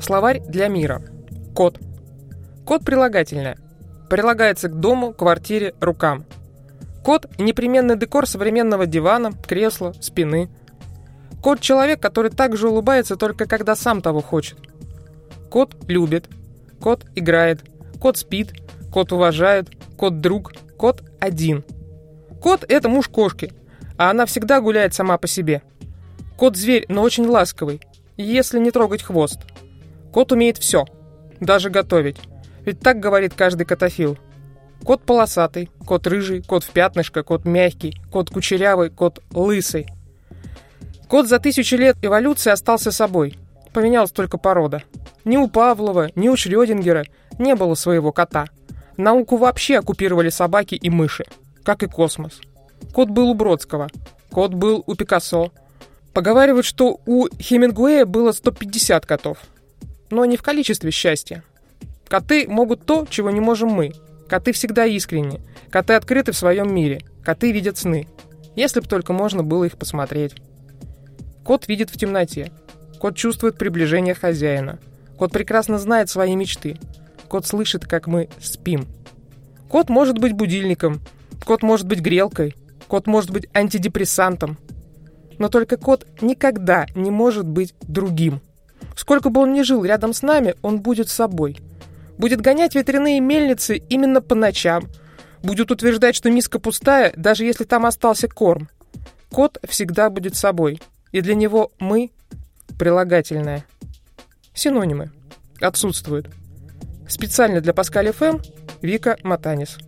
Словарь для мира. Кот. Кот прилагательное. Прилагается к дому, квартире, рукам. Кот – непременный декор современного дивана, кресла, спины. Кот – человек, который также улыбается только когда сам того хочет. Кот любит. Кот играет. Кот спит. Кот уважает. Кот друг. Кот один. Кот – это муж кошки, а она всегда гуляет сама по себе. Кот – зверь, но очень ласковый, если не трогать хвост. Кот умеет все, даже готовить. Ведь так говорит каждый котофил. Кот полосатый, кот рыжий, кот в пятнышко, кот мягкий, кот кучерявый, кот лысый. Кот за тысячи лет эволюции остался собой. Поменялась только порода. Ни у Павлова, ни у Шрёдингера не было своего кота. Науку вообще оккупировали собаки и мыши, как и космос. Кот был у Бродского, кот был у Пикассо. Поговаривают, что у Хемингуэя было 150 котов – но не в количестве счастья. Коты могут то, чего не можем мы. Коты всегда искренни. Коты открыты в своем мире. Коты видят сны. Если бы только можно было их посмотреть. Кот видит в темноте. Кот чувствует приближение хозяина. Кот прекрасно знает свои мечты. Кот слышит, как мы спим. Кот может быть будильником. Кот может быть грелкой. Кот может быть антидепрессантом. Но только кот никогда не может быть другим. Сколько бы он ни жил рядом с нами, он будет собой. Будет гонять ветряные мельницы именно по ночам. Будет утверждать, что миска пустая, даже если там остался корм. Кот всегда будет собой. И для него мы – прилагательное. Синонимы. Отсутствуют. Специально для Паскаля ФМ Вика Матанис.